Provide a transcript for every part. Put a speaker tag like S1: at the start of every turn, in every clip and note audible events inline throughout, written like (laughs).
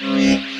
S1: Yeah.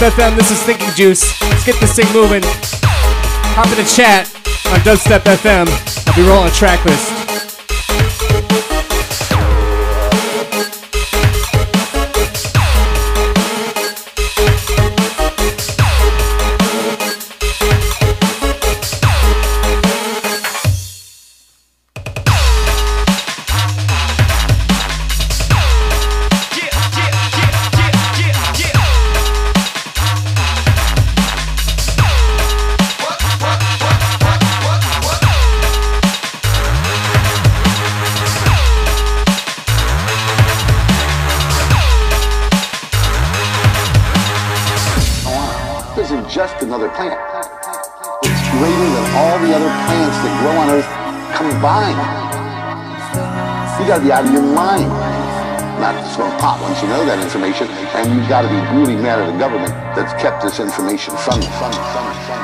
S1: FM. This is Thinking Juice. Let's get this thing moving. Hop in the chat on Dubstep FM. I'll be rolling a track list.
S2: Kept this information from you.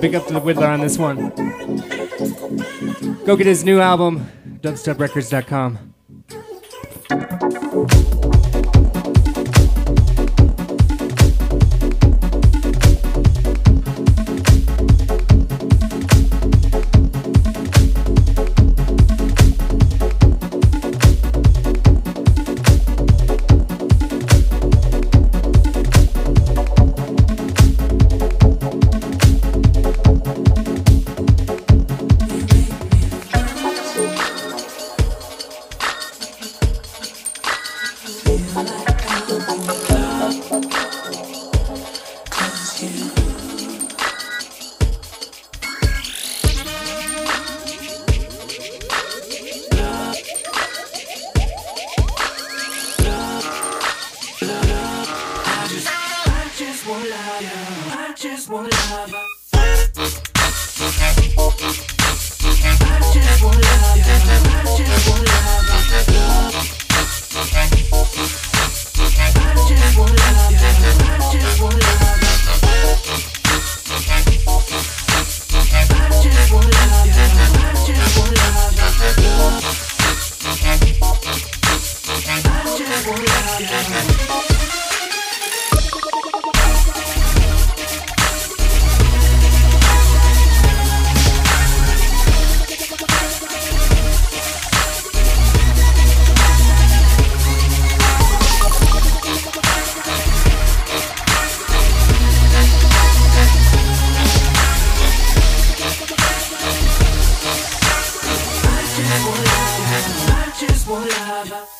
S3: Big up to the Whittler on this one. Go get his new album, dubsteprecords.com.
S4: I
S5: just want love.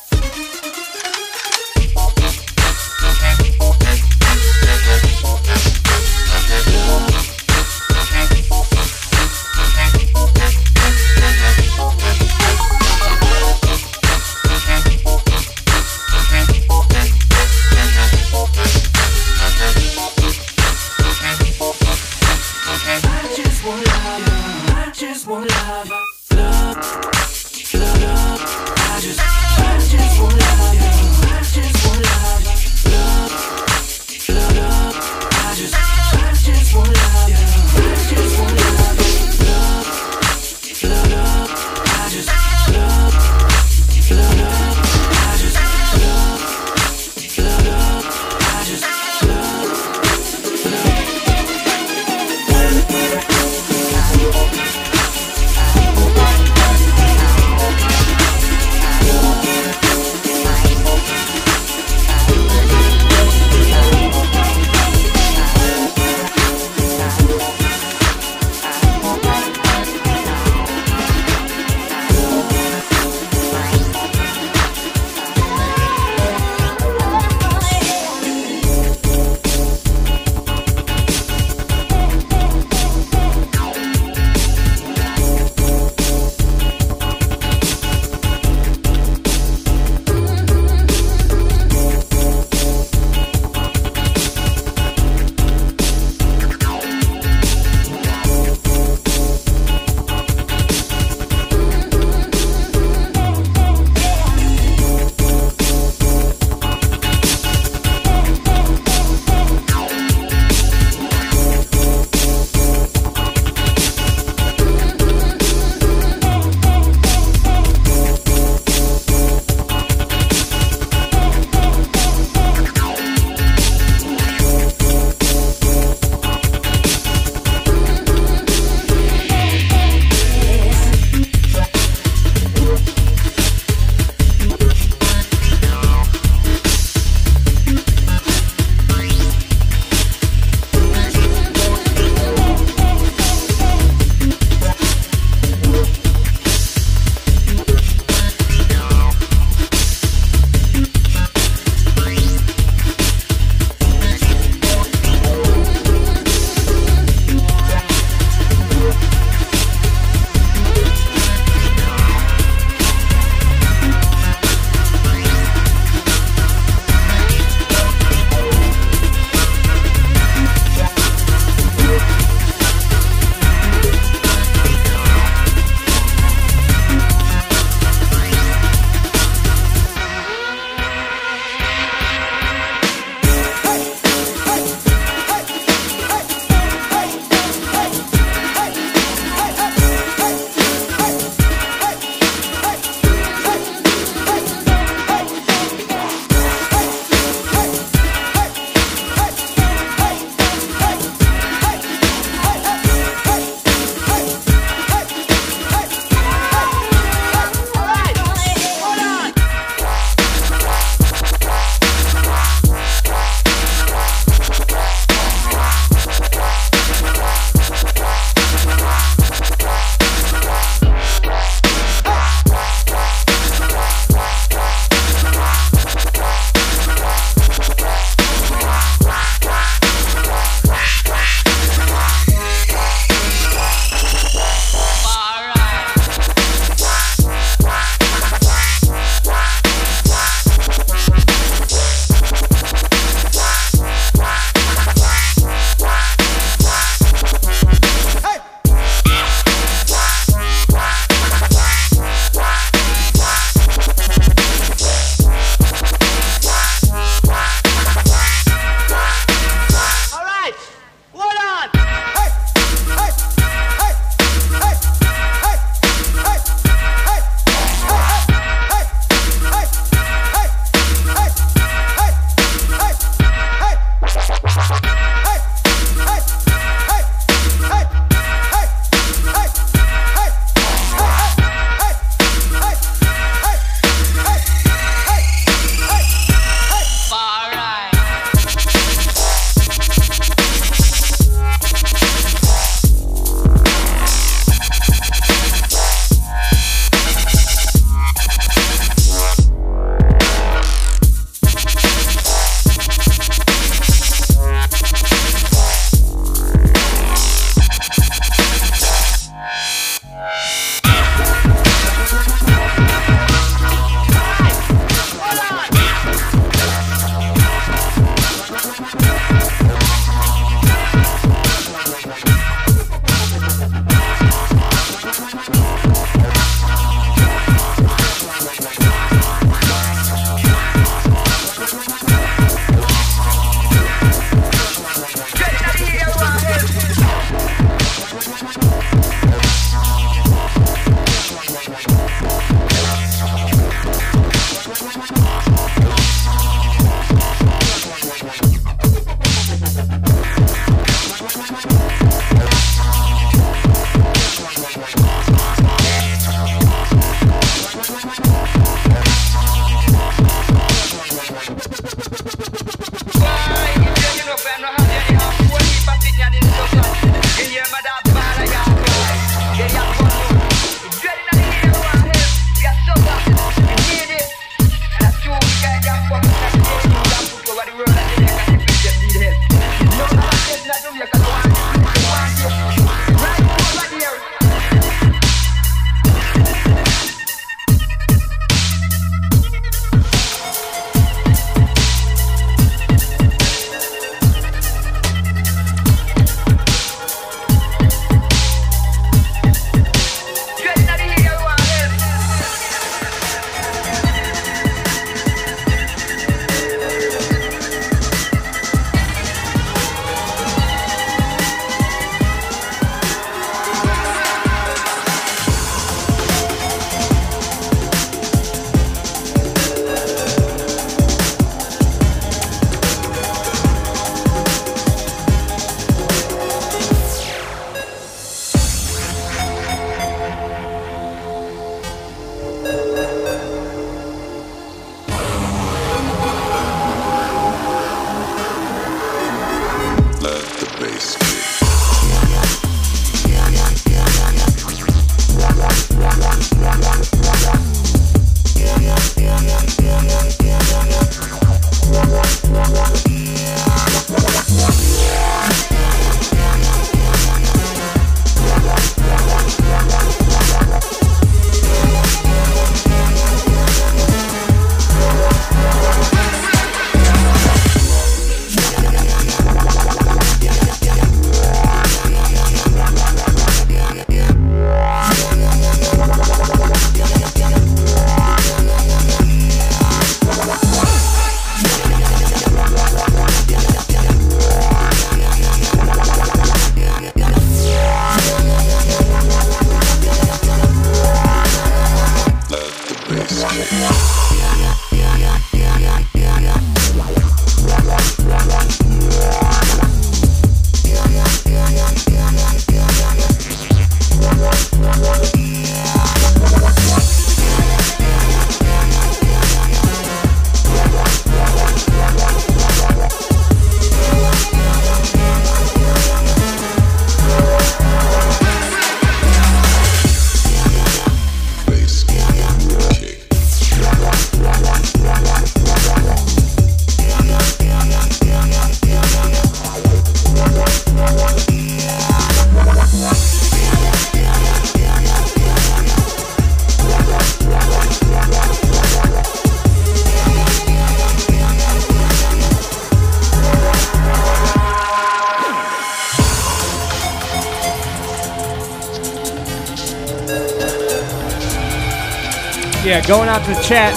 S5: Going out to the chat.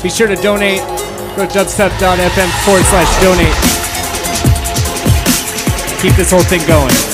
S5: Be sure to donate. Go to dubstep.fm forward slash donate. Keep this whole thing going.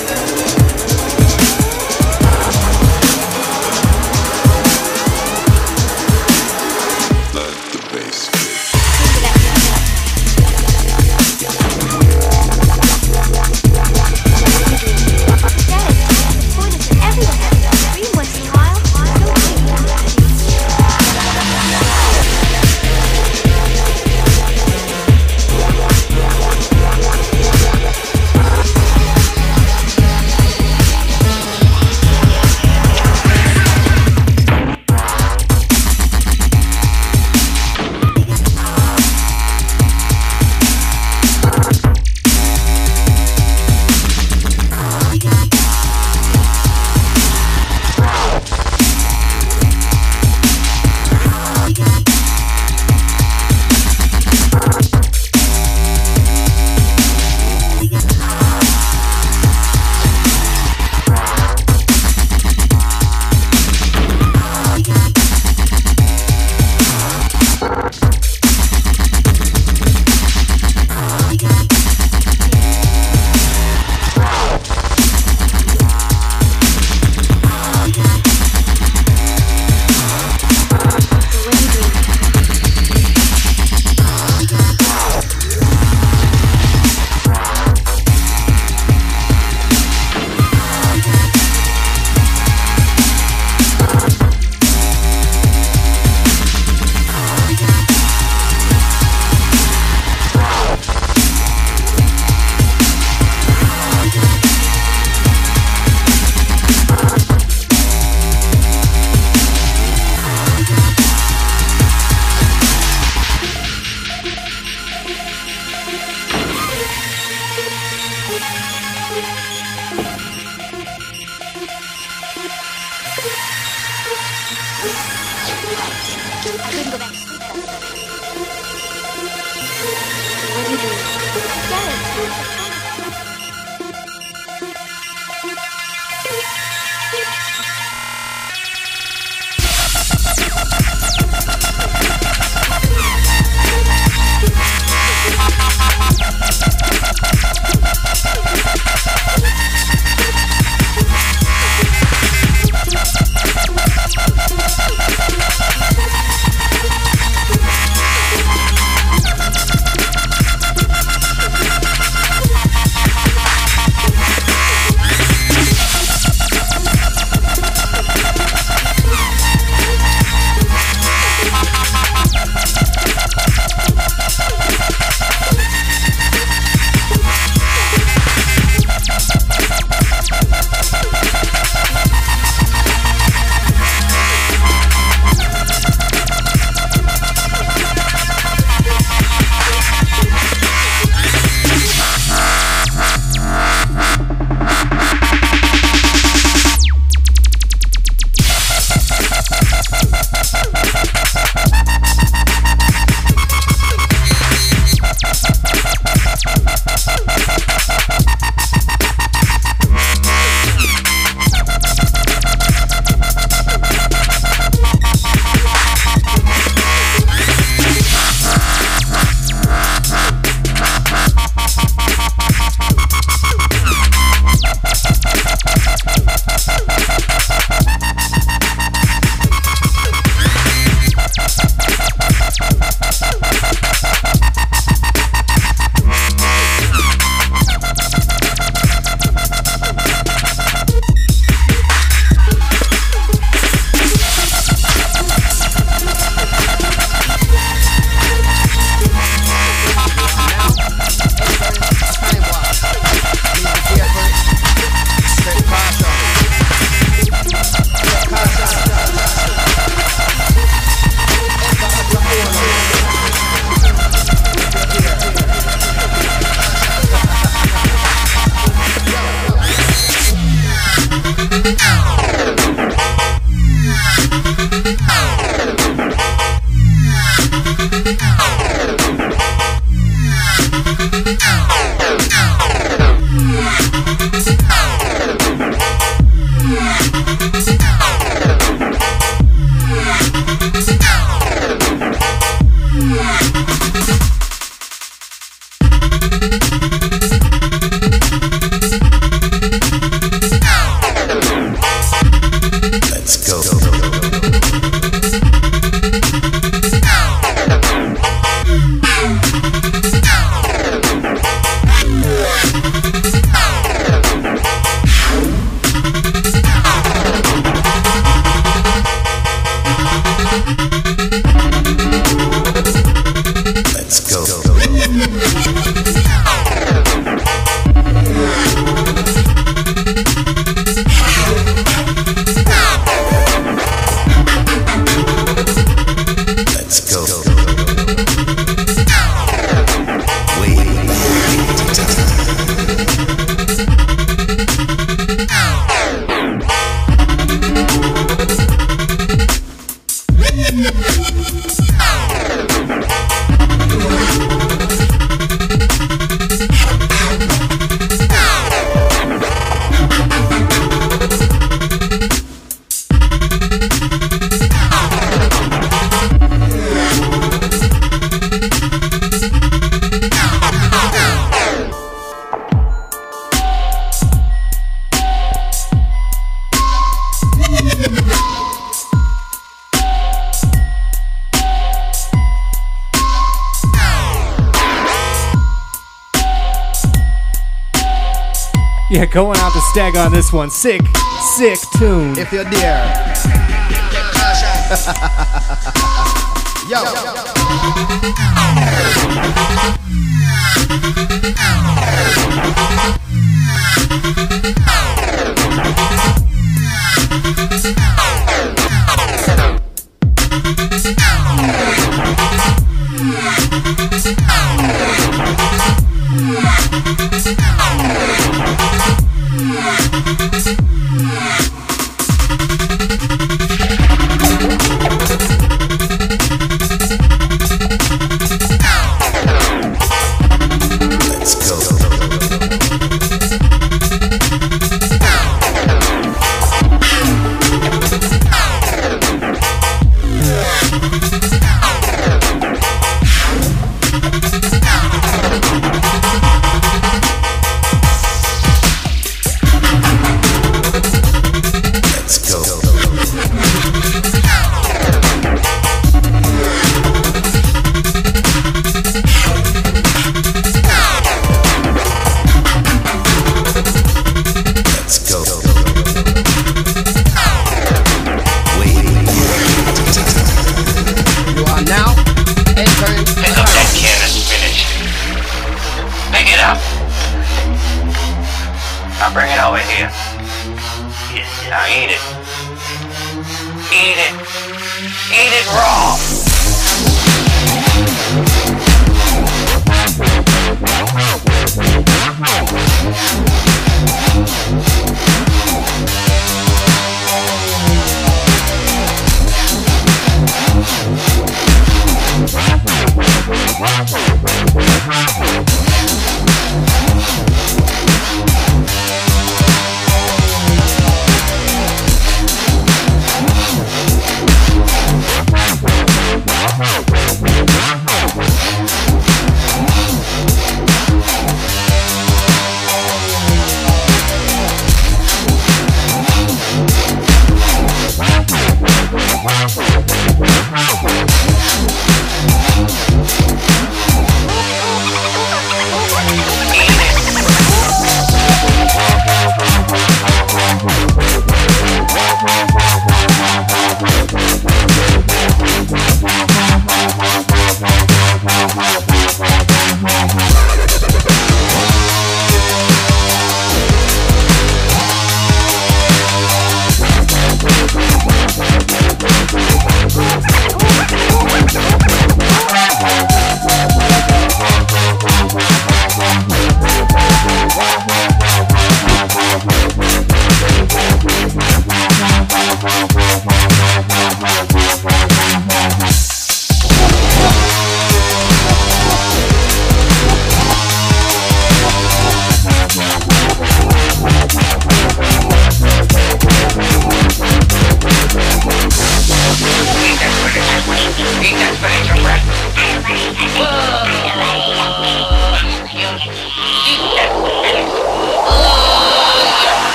S3: Stag on this one. Sick, sick tune.
S4: If you're there. (laughs) You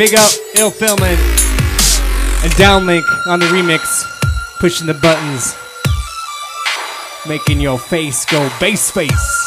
S3: Big up Ill Filming and Downlink on the remix, pushing the buttons, making your face go bass face.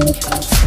S6: Fucking, drag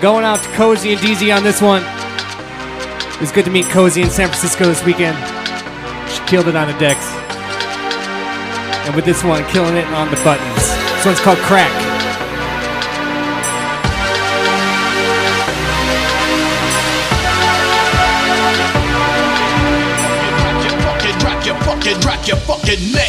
S3: going out to Cozy and DZ on this one. It was good to meet Cozy in San Francisco this weekend. She killed it on the decks. And with this one, killing it on the buttons. This one's called Crack.
S6: your fucking neck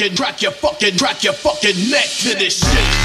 S6: fucking, rock your fucking, rock your fucking neck to this shit.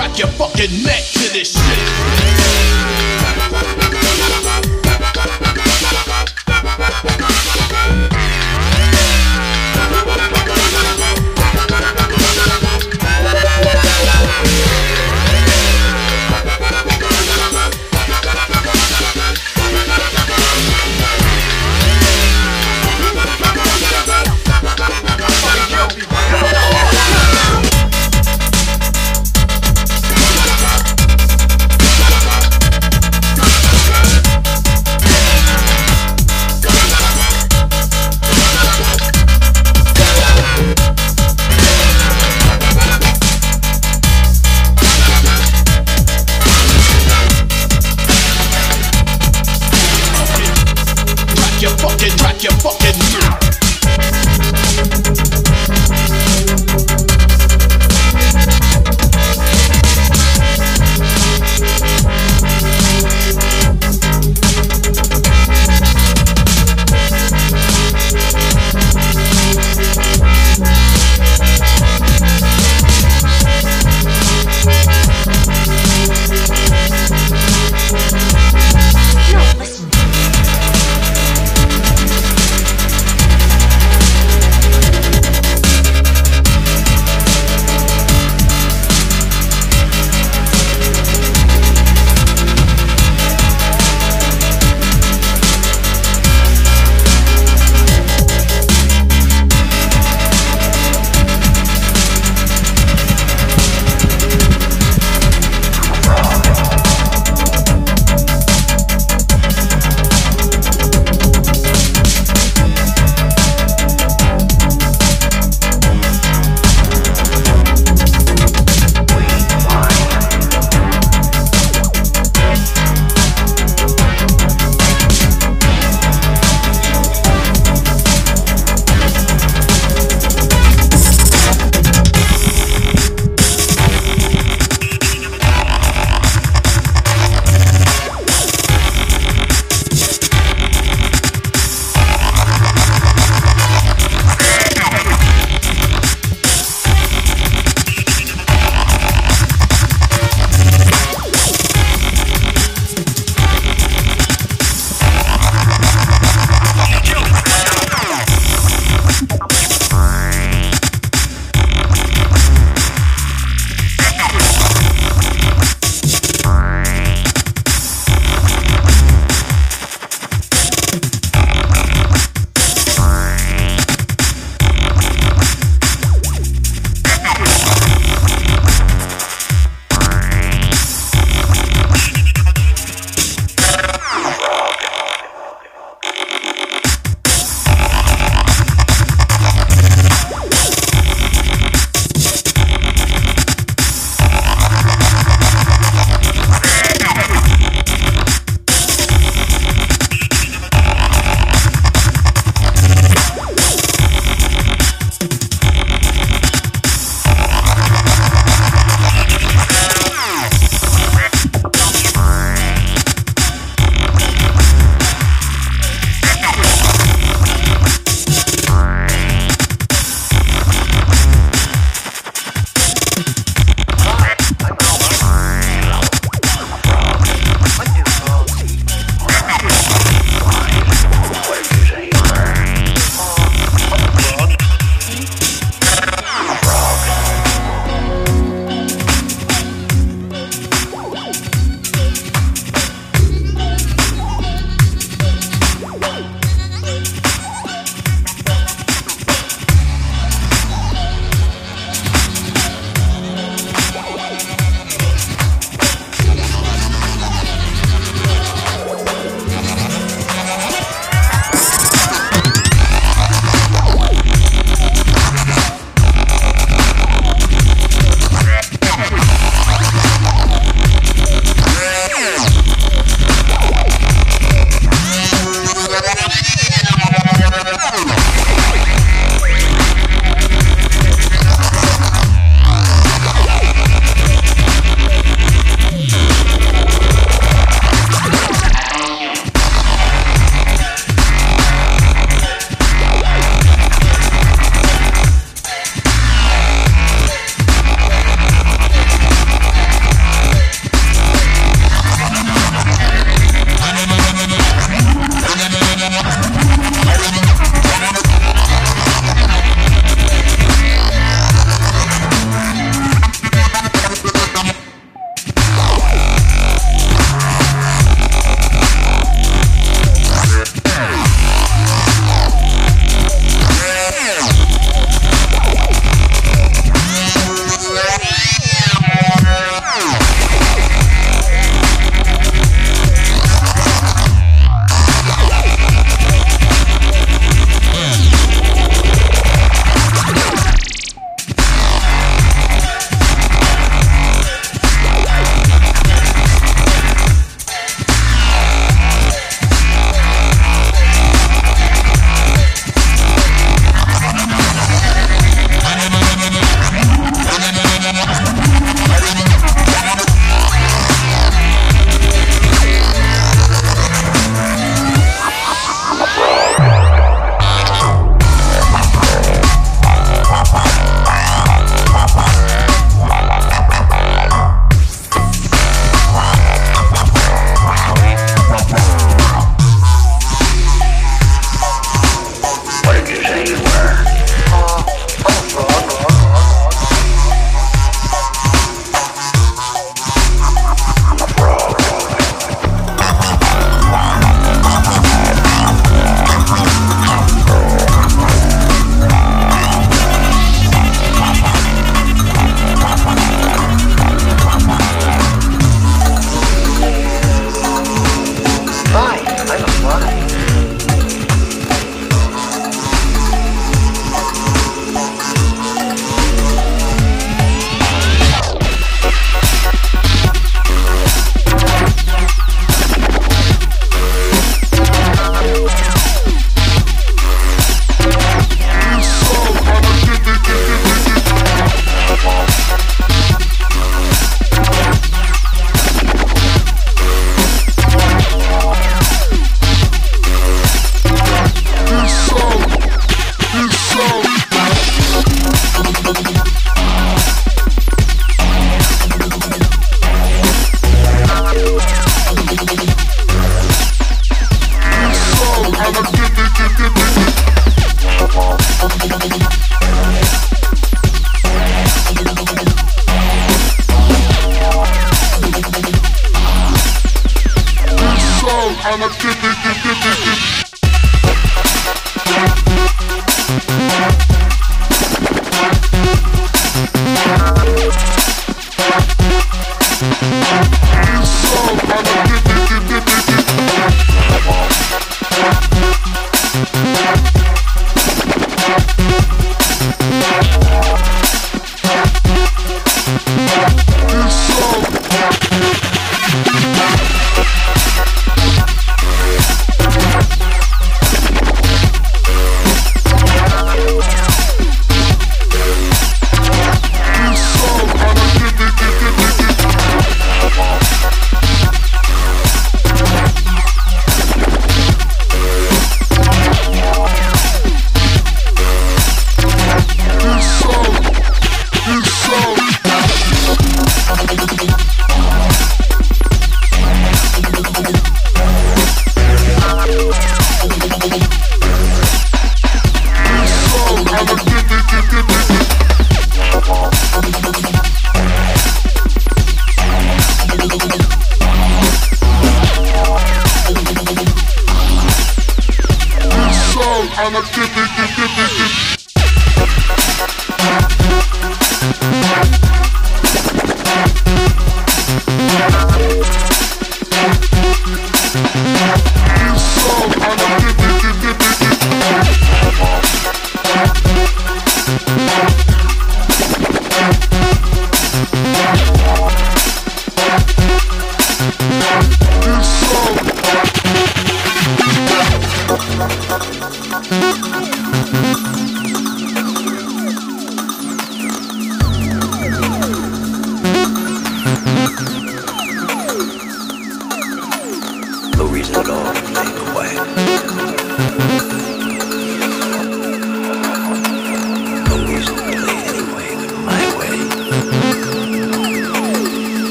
S6: Rock your fucking neck to this shit.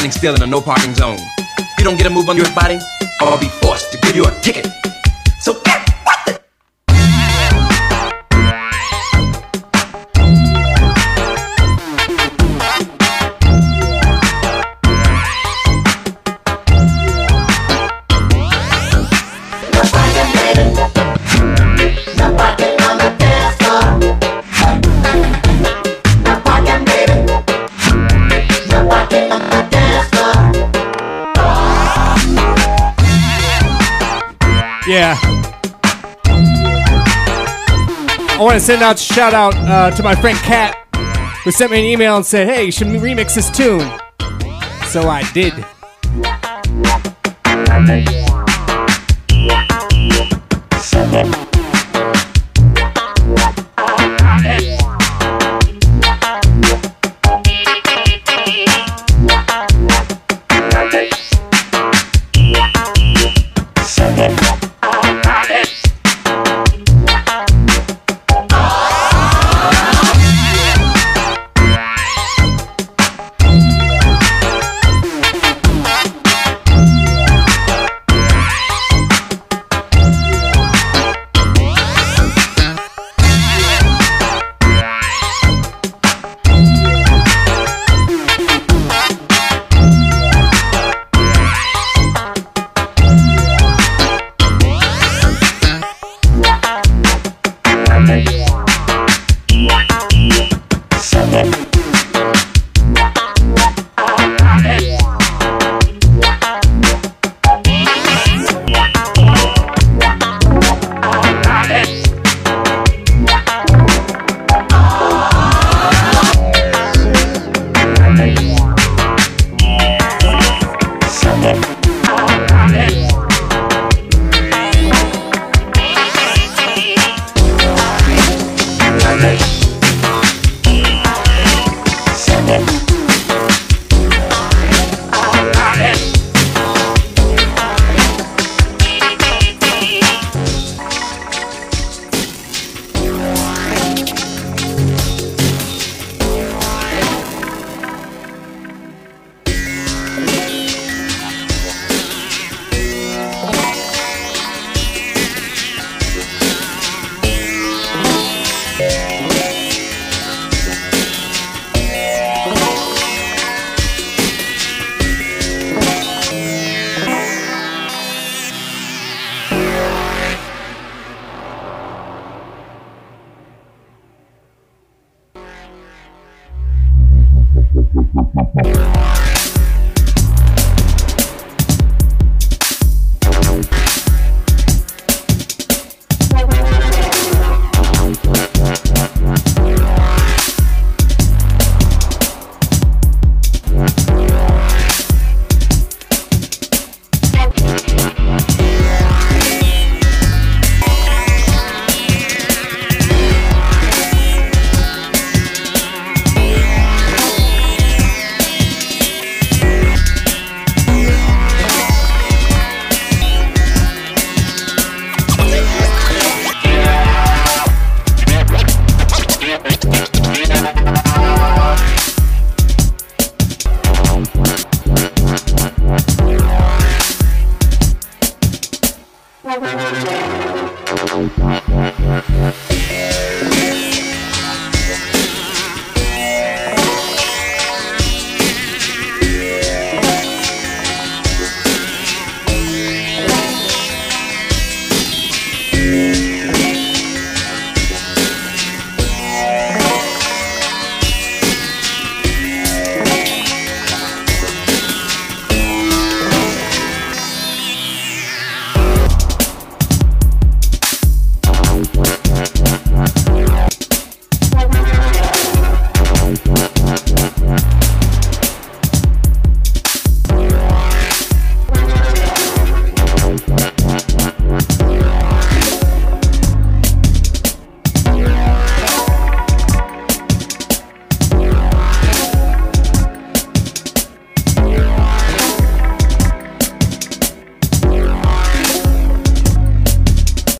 S7: Standing still in a no parking zone. You don't get a move on your body, I'll be forced to give you a ticket.
S3: Want to send out a shout out uh, to my friend Kat, who sent me an email and said, "Hey, you should remix this tune." So I did.